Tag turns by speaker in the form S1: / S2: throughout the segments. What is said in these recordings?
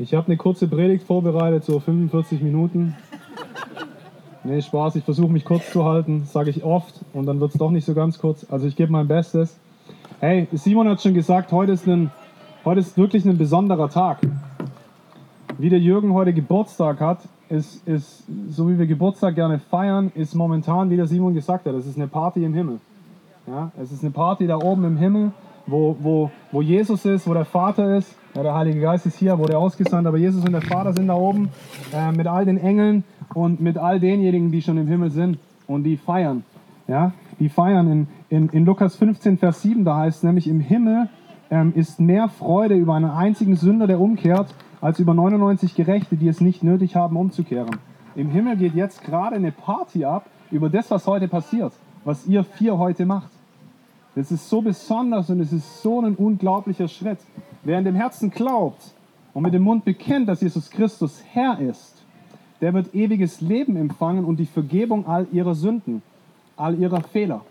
S1: Ich habe eine kurze Predigt vorbereitet, so 45 Minuten. Nee, Spaß, ich versuche mich kurz zu halten, sage ich oft und dann wird es doch nicht so ganz kurz. Also ich gebe mein Bestes. Hey, Simon hat schon gesagt, heute ist, ein, heute ist wirklich ein besonderer Tag. Wie der Jürgen heute Geburtstag hat, ist, ist, so wie wir Geburtstag gerne feiern, ist momentan, wie der Simon gesagt hat, es ist eine Party im Himmel. Ja, es ist eine Party da oben im Himmel, wo, wo, wo Jesus ist, wo der Vater ist. Ja, der Heilige Geist ist hier, wurde ausgesandt, aber Jesus und der Vater sind da oben äh, mit all den Engeln und mit all denjenigen, die schon im Himmel sind und die feiern. Ja, die feiern in, in, in Lukas 15, Vers 7, da heißt es nämlich, im Himmel ähm, ist mehr Freude über einen einzigen Sünder, der umkehrt, als über 99 Gerechte, die es nicht nötig haben, umzukehren. Im Himmel geht jetzt gerade eine Party ab über das, was heute passiert, was ihr vier heute macht. Das ist so besonders und es ist so ein unglaublicher Schritt. Wer in dem Herzen glaubt und mit dem Mund bekennt, dass Jesus Christus Herr ist, der wird ewiges Leben empfangen und die Vergebung all ihrer Sünden, all ihrer Fehler.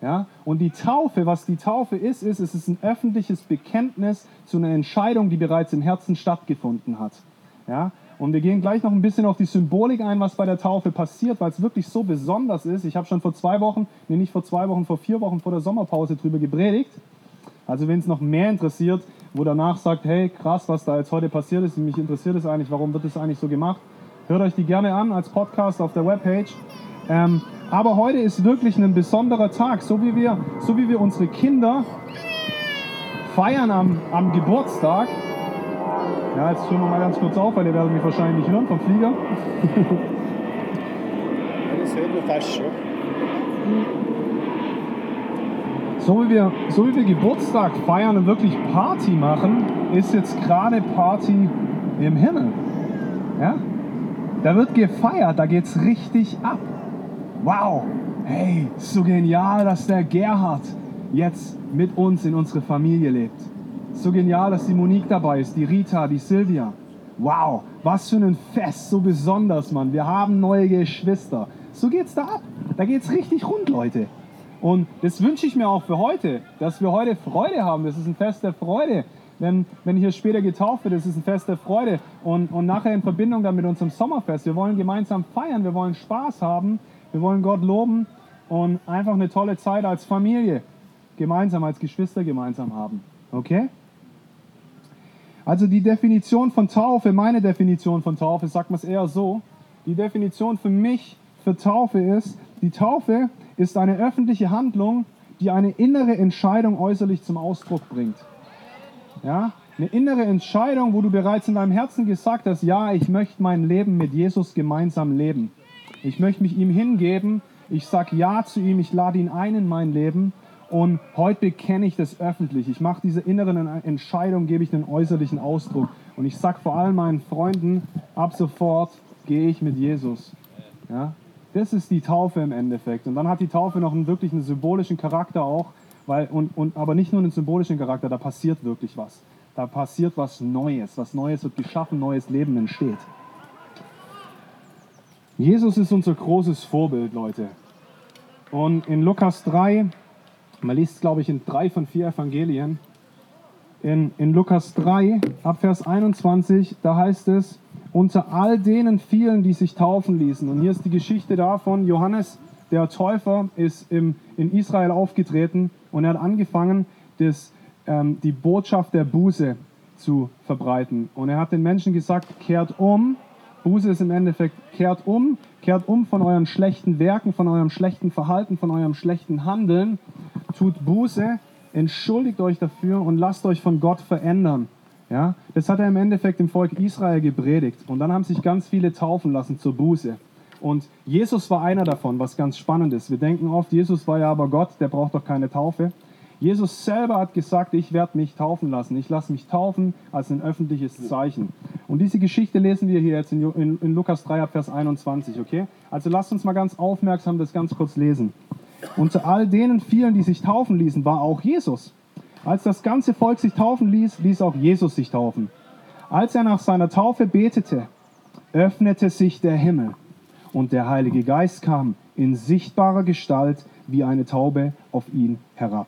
S1: Ja? Und die Taufe, was die Taufe ist, ist, es ist ein öffentliches Bekenntnis zu einer Entscheidung, die bereits im Herzen stattgefunden hat. Ja? Und wir gehen gleich noch ein bisschen auf die Symbolik ein, was bei der Taufe passiert, weil es wirklich so besonders ist. Ich habe schon vor zwei Wochen, nee, nicht vor zwei Wochen, vor vier Wochen vor der Sommerpause drüber gepredigt. Also wenn es noch mehr interessiert, wo danach sagt, hey, krass, was da jetzt heute passiert ist, mich interessiert es eigentlich, warum wird es eigentlich so gemacht, hört euch die gerne an als Podcast auf der Webpage. Ähm, aber heute ist wirklich ein besonderer Tag, so wie wir, so wie wir unsere Kinder feiern am, am Geburtstag. Ja, jetzt schauen wir mal ganz kurz auf, weil ihr werdet mich wahrscheinlich nicht hören vom Flieger.
S2: Das hört man fast schon.
S1: So wie, wir, so wie wir Geburtstag feiern und wirklich Party machen, ist jetzt gerade Party im Himmel. Ja? Da wird gefeiert, da geht's richtig ab wow, hey, so genial, dass der Gerhard jetzt mit uns in unsere Familie lebt. So genial, dass die Monique dabei ist, die Rita, die Silvia. Wow, was für ein Fest, so besonders, Mann. Wir haben neue Geschwister. So geht's da ab. Da geht's richtig rund, Leute. Und das wünsche ich mir auch für heute, dass wir heute Freude haben. Das ist ein Fest der Freude. Wenn, wenn hier später getauft wird, das ist ein Fest der Freude. Und, und nachher in Verbindung dann mit unserem Sommerfest. Wir wollen gemeinsam feiern, wir wollen Spaß haben. Wir wollen Gott loben und einfach eine tolle Zeit als Familie gemeinsam, als Geschwister gemeinsam haben. Okay? Also die Definition von Taufe, meine Definition von Taufe, sagt man es eher so. Die Definition für mich für Taufe ist, die Taufe ist eine öffentliche Handlung, die eine innere Entscheidung äußerlich zum Ausdruck bringt. Ja? Eine innere Entscheidung, wo du bereits in deinem Herzen gesagt hast, ja, ich möchte mein Leben mit Jesus gemeinsam leben. Ich möchte mich ihm hingeben. Ich sage Ja zu ihm. Ich lade ihn ein in mein Leben. Und heute bekenne ich das öffentlich. Ich mache diese inneren Entscheidung, gebe ich einen äußerlichen Ausdruck. Und ich sage vor allem meinen Freunden, ab sofort gehe ich mit Jesus. Ja? Das ist die Taufe im Endeffekt. Und dann hat die Taufe noch einen wirklich einen symbolischen Charakter auch, weil, und, und, aber nicht nur einen symbolischen Charakter, da passiert wirklich was. Da passiert was Neues. Was Neues wird geschaffen, neues Leben entsteht. Jesus ist unser großes Vorbild, Leute. Und in Lukas 3, man liest, glaube ich, in drei von vier Evangelien, in, in Lukas 3, ab Vers 21, da heißt es, unter all denen vielen, die sich taufen ließen. Und hier ist die Geschichte davon, Johannes, der Täufer, ist im, in Israel aufgetreten und er hat angefangen, das, ähm, die Botschaft der Buße zu verbreiten. Und er hat den Menschen gesagt, kehrt um. Buße ist im Endeffekt, kehrt um, kehrt um von euren schlechten Werken, von eurem schlechten Verhalten, von eurem schlechten Handeln, tut Buße, entschuldigt euch dafür und lasst euch von Gott verändern. Ja, das hat er im Endeffekt dem Volk Israel gepredigt. Und dann haben sich ganz viele taufen lassen zur Buße. Und Jesus war einer davon, was ganz spannend ist. Wir denken oft, Jesus war ja aber Gott, der braucht doch keine Taufe. Jesus selber hat gesagt, ich werde mich taufen lassen. Ich lasse mich taufen als ein öffentliches Zeichen. Und diese Geschichte lesen wir hier jetzt in, in, in Lukas 3, Vers 21, okay? Also lasst uns mal ganz aufmerksam das ganz kurz lesen. Unter all denen vielen, die sich taufen ließen, war auch Jesus. Als das ganze Volk sich taufen ließ, ließ auch Jesus sich taufen. Als er nach seiner Taufe betete, öffnete sich der Himmel und der Heilige Geist kam in sichtbarer Gestalt wie eine Taube auf ihn herab.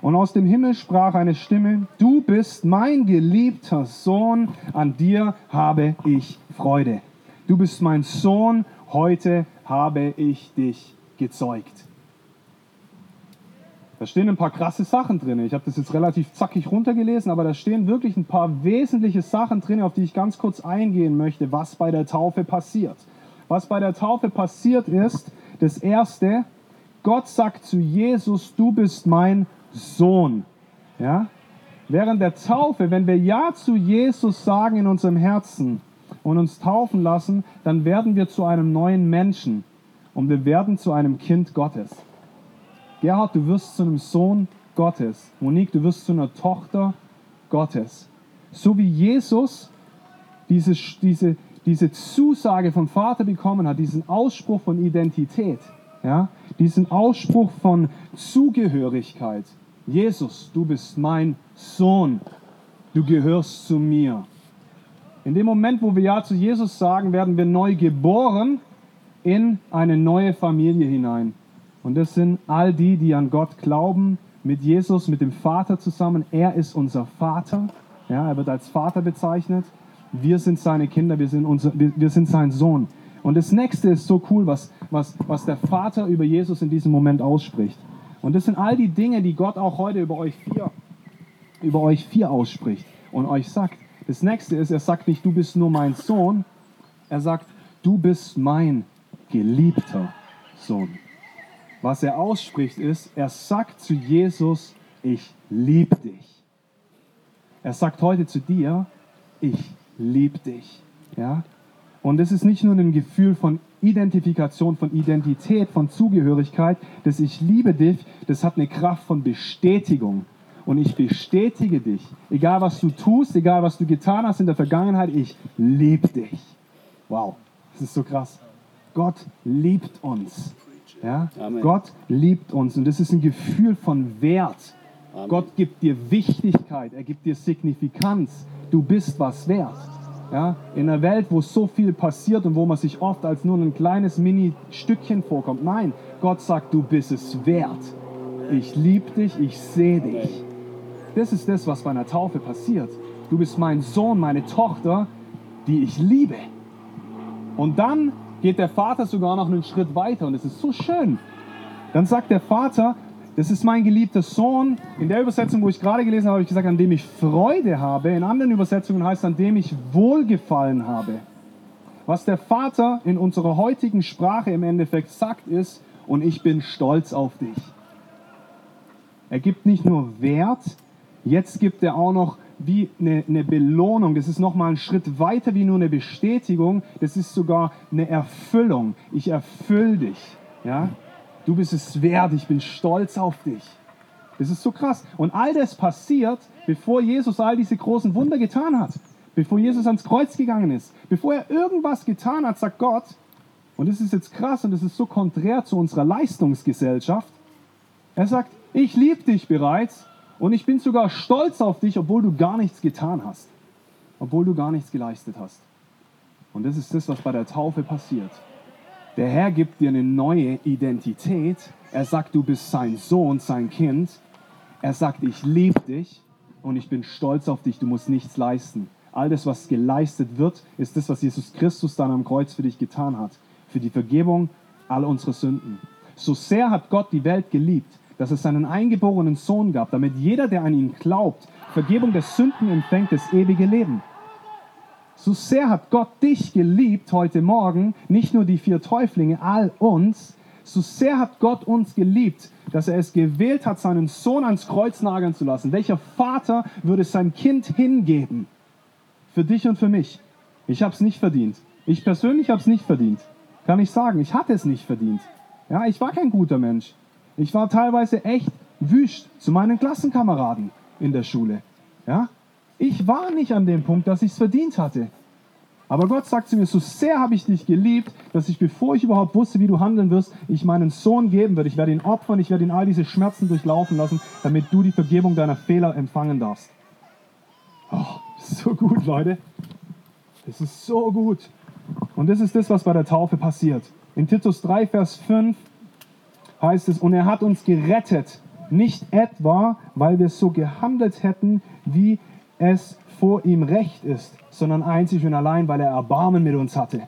S1: Und aus dem Himmel sprach eine Stimme, du bist mein geliebter Sohn, an dir habe ich Freude. Du bist mein Sohn, heute habe ich dich gezeugt. Da stehen ein paar krasse Sachen drin. Ich habe das jetzt relativ zackig runtergelesen, aber da stehen wirklich ein paar wesentliche Sachen drin, auf die ich ganz kurz eingehen möchte, was bei der Taufe passiert. Was bei der Taufe passiert ist, das Erste, Gott sagt zu Jesus, du bist mein Sohn. Ja? Während der Taufe, wenn wir Ja zu Jesus sagen in unserem Herzen und uns taufen lassen, dann werden wir zu einem neuen Menschen und wir werden zu einem Kind Gottes. Gerhard, du wirst zu einem Sohn Gottes. Monique, du wirst zu einer Tochter Gottes. So wie Jesus diese, diese, diese Zusage vom Vater bekommen hat, diesen Ausspruch von Identität, ja, diesen Ausspruch von Zugehörigkeit. Jesus, du bist mein Sohn, du gehörst zu mir. In dem Moment, wo wir Ja zu Jesus sagen, werden wir neu geboren in eine neue Familie hinein. Und das sind all die, die an Gott glauben, mit Jesus, mit dem Vater zusammen. Er ist unser Vater. Ja, er wird als Vater bezeichnet. Wir sind seine Kinder, wir sind, unser, wir, wir sind sein Sohn. Und das nächste ist so cool, was, was, was der Vater über Jesus in diesem Moment ausspricht. Und das sind all die Dinge, die Gott auch heute über euch vier, über euch vier ausspricht und euch sagt. Das nächste ist, er sagt nicht, du bist nur mein Sohn, er sagt, du bist mein geliebter Sohn. Was er ausspricht ist, er sagt zu Jesus, ich liebe dich. Er sagt heute zu dir, ich liebe dich. Ja? Und es ist nicht nur ein Gefühl von Identifikation, von Identität, von Zugehörigkeit, dass ich liebe dich, das hat eine Kraft von Bestätigung. Und ich bestätige dich, egal was du tust, egal was du getan hast in der Vergangenheit, ich liebe dich. Wow, das ist so krass. Gott liebt uns. Ja? Gott liebt uns und das ist ein Gefühl von Wert. Amen. Gott gibt dir Wichtigkeit, er gibt dir Signifikanz. Du bist was wert. Ja? In einer Welt, wo so viel passiert und wo man sich oft als nur ein kleines Mini-Stückchen vorkommt. Nein, Gott sagt, du bist es wert. Ich liebe dich, ich sehe dich. Das ist das, was bei einer Taufe passiert. Du bist mein Sohn, meine Tochter, die ich liebe. Und dann geht der Vater sogar noch einen Schritt weiter und es ist so schön. Dann sagt der Vater, das ist mein geliebter Sohn. In der Übersetzung, wo ich gerade gelesen habe, habe ich gesagt, an dem ich Freude habe. In anderen Übersetzungen heißt es, an dem ich Wohlgefallen habe. Was der Vater in unserer heutigen Sprache im Endeffekt sagt, ist, und ich bin stolz auf dich. Er gibt nicht nur Wert, jetzt gibt er auch noch wie eine, eine Belohnung. Das ist nochmal ein Schritt weiter wie nur eine Bestätigung. Das ist sogar eine Erfüllung. Ich erfülle dich. Ja? Du bist es wert. Ich bin stolz auf dich. Das ist so krass. Und all das passiert, bevor Jesus all diese großen Wunder getan hat. Bevor Jesus ans Kreuz gegangen ist. Bevor er irgendwas getan hat, sagt Gott, und das ist jetzt krass und das ist so konträr zu unserer Leistungsgesellschaft. Er sagt, ich liebe dich bereits und ich bin sogar stolz auf dich, obwohl du gar nichts getan hast. Obwohl du gar nichts geleistet hast. Und das ist das, was bei der Taufe passiert. Der Herr gibt dir eine neue Identität. Er sagt, du bist sein Sohn, sein Kind. Er sagt, ich liebe dich und ich bin stolz auf dich. Du musst nichts leisten. All das, was geleistet wird, ist das, was Jesus Christus dann am Kreuz für dich getan hat. Für die Vergebung all unserer Sünden. So sehr hat Gott die Welt geliebt, dass es seinen eingeborenen Sohn gab, damit jeder, der an ihn glaubt, Vergebung der Sünden empfängt, das ewige Leben. So sehr hat Gott dich geliebt heute Morgen, nicht nur die vier Täuflinge, all uns, so sehr hat Gott uns geliebt, dass er es gewählt hat, seinen Sohn ans Kreuz nageln zu lassen. Welcher Vater würde sein Kind hingeben? Für dich und für mich. Ich habe es nicht verdient. Ich persönlich habe es nicht verdient. Kann ich sagen, ich hatte es nicht verdient. Ja, ich war kein guter Mensch. Ich war teilweise echt wüst zu meinen Klassenkameraden in der Schule. Ja? Ich war nicht an dem Punkt, dass ich es verdient hatte. Aber Gott sagt zu mir, so sehr habe ich dich geliebt, dass ich, bevor ich überhaupt wusste, wie du handeln wirst, ich meinen Sohn geben werde. Ich werde ihn opfern, ich werde ihn all diese Schmerzen durchlaufen lassen, damit du die Vergebung deiner Fehler empfangen darfst. Oh, so gut, Leute. Das ist so gut. Und das ist das, was bei der Taufe passiert. In Titus 3, Vers 5 heißt es, und er hat uns gerettet Nicht etwa, weil wir so gehandelt hätten, wie es vor ihm recht ist, sondern einzig und allein, weil er Erbarmen mit uns hatte.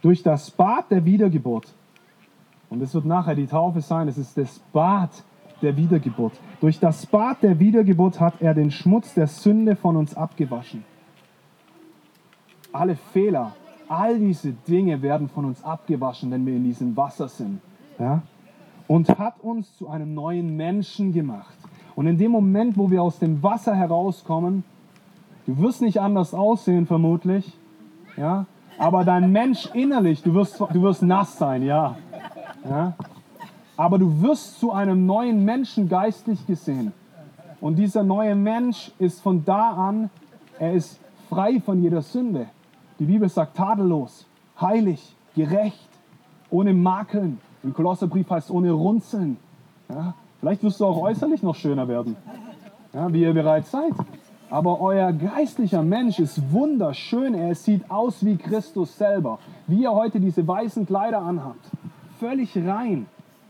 S1: Durch das Bad der Wiedergeburt. Und es wird nachher die Taufe sein, es ist das Bad der Wiedergeburt. Durch das Bad der Wiedergeburt hat er den Schmutz der Sünde von uns abgewaschen. Alle Fehler, all diese Dinge werden von uns abgewaschen, wenn wir in diesem Wasser sind. Ja? Und hat uns zu einem neuen Menschen gemacht. Und in dem Moment, wo wir aus dem Wasser herauskommen, du wirst nicht anders aussehen vermutlich, ja? aber dein Mensch innerlich, du wirst, du wirst nass sein, ja. ja? Aber du wirst zu einem neuen Menschen geistlich gesehen. Und dieser neue Mensch ist von da an, er ist frei von jeder Sünde. Die Bibel sagt tadellos, heilig, gerecht, ohne Makeln. Im Kolosserbrief heißt ohne Runzeln. Ja? Vielleicht wirst du auch äußerlich noch schöner werden, ja, wie ihr bereits seid. Aber euer geistlicher Mensch ist wunderschön. Er sieht aus wie Christus selber. Wie ihr heute diese weißen Kleider anhabt. Völlig rein.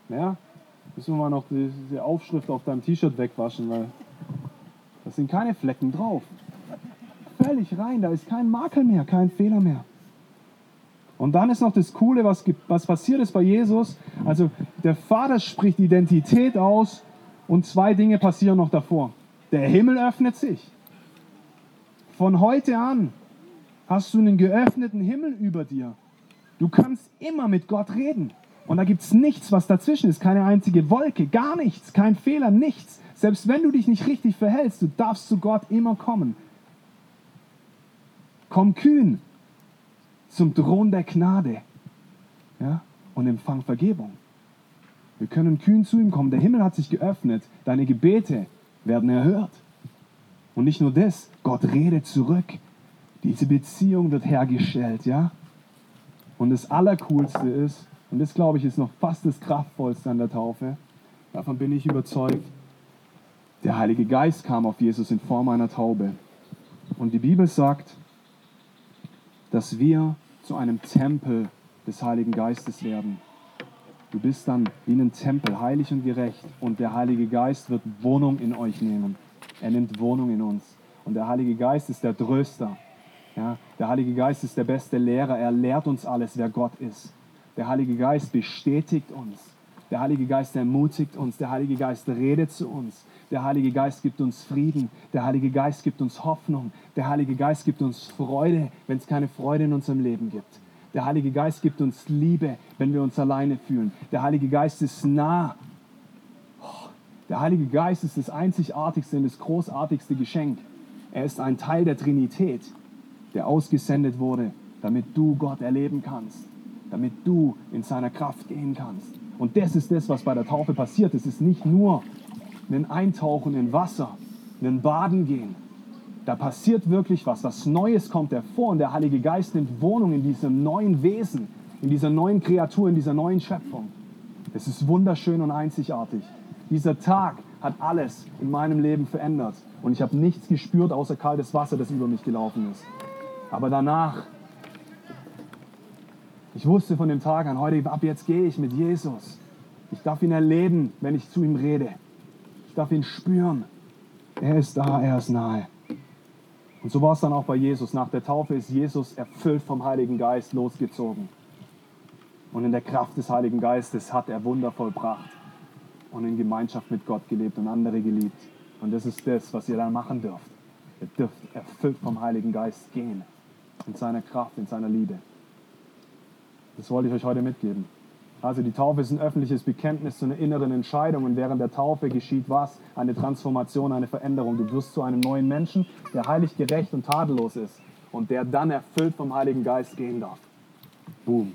S1: Ja? Müssen wir mal noch diese Aufschrift auf deinem T-Shirt wegwaschen, weil da sind keine Flecken drauf. Völlig rein, da ist kein Makel mehr, kein Fehler mehr. Und dann ist noch das Coole, was, was passiert ist bei Jesus. Also der Vater spricht Identität aus und zwei Dinge passieren noch davor. Der Himmel öffnet sich. Von heute an hast du einen geöffneten Himmel über dir. Du kannst immer mit Gott reden. Und da gibt es nichts, was dazwischen ist. Keine einzige Wolke, gar nichts, kein Fehler, nichts. Selbst wenn du dich nicht richtig verhältst, du darfst zu Gott immer kommen. Komm kühn zum Thron der Gnade ja, und empfang Vergebung. Wir können kühn zu ihm kommen. Der Himmel hat sich geöffnet. Deine Gebete werden erhört. Und nicht nur das, Gott redet zurück. Diese Beziehung wird hergestellt, ja? Und das Allercoolste ist, und das glaube ich ist noch fast das Kraftvollste an der Taufe, davon bin ich überzeugt, der Heilige Geist kam auf Jesus in Form einer Taube. Und die Bibel sagt, dass wir zu einem Tempel des Heiligen Geistes werden. Du bist dann wie ein Tempel, heilig und gerecht. Und der Heilige Geist wird Wohnung in euch nehmen. Er nimmt Wohnung in uns. Und der Heilige Geist ist der Tröster. Ja, der Heilige Geist ist der beste Lehrer. Er lehrt uns alles, wer Gott ist. Der Heilige Geist bestätigt uns. Der Heilige Geist ermutigt uns. Der Heilige Geist redet zu uns. Der Heilige Geist gibt uns Frieden. Der Heilige Geist gibt uns Hoffnung. Der Heilige Geist gibt uns Freude, wenn es keine Freude in unserem Leben gibt. Der Heilige Geist gibt uns Liebe, wenn wir uns alleine fühlen. Der Heilige Geist ist nah. Der Heilige Geist ist das einzigartigste und das großartigste Geschenk. Er ist ein Teil der Trinität, der ausgesendet wurde, damit du Gott erleben kannst, damit du in seiner Kraft gehen kannst. Und das ist das, was bei der Taufe passiert. Es ist nicht nur ein Eintauchen in Wasser, ein Baden gehen. Da passiert wirklich was. Was Neues kommt hervor und der Heilige Geist nimmt Wohnung in diesem neuen Wesen, in dieser neuen Kreatur, in dieser neuen Schöpfung. Es ist wunderschön und einzigartig. Dieser Tag hat alles in meinem Leben verändert und ich habe nichts gespürt außer kaltes Wasser, das über mich gelaufen ist. Aber danach, ich wusste von dem Tag an, heute ab jetzt gehe ich mit Jesus. Ich darf ihn erleben, wenn ich zu ihm rede darf ihn spüren. Er ist da, er ist nahe. Und so war es dann auch bei Jesus. Nach der Taufe ist Jesus erfüllt vom Heiligen Geist losgezogen. Und in der Kraft des Heiligen Geistes hat er Wunder vollbracht und in Gemeinschaft mit Gott gelebt und andere geliebt. Und das ist das, was ihr dann machen dürft. Ihr dürft erfüllt vom Heiligen Geist gehen. In seiner Kraft, in seiner Liebe. Das wollte ich euch heute mitgeben. Also die Taufe ist ein öffentliches Bekenntnis zu einer inneren Entscheidung und während der Taufe geschieht was? Eine Transformation, eine Veränderung. Du wirst zu einem neuen Menschen, der heilig, gerecht und tadellos ist und der dann erfüllt vom Heiligen Geist gehen darf. Boom.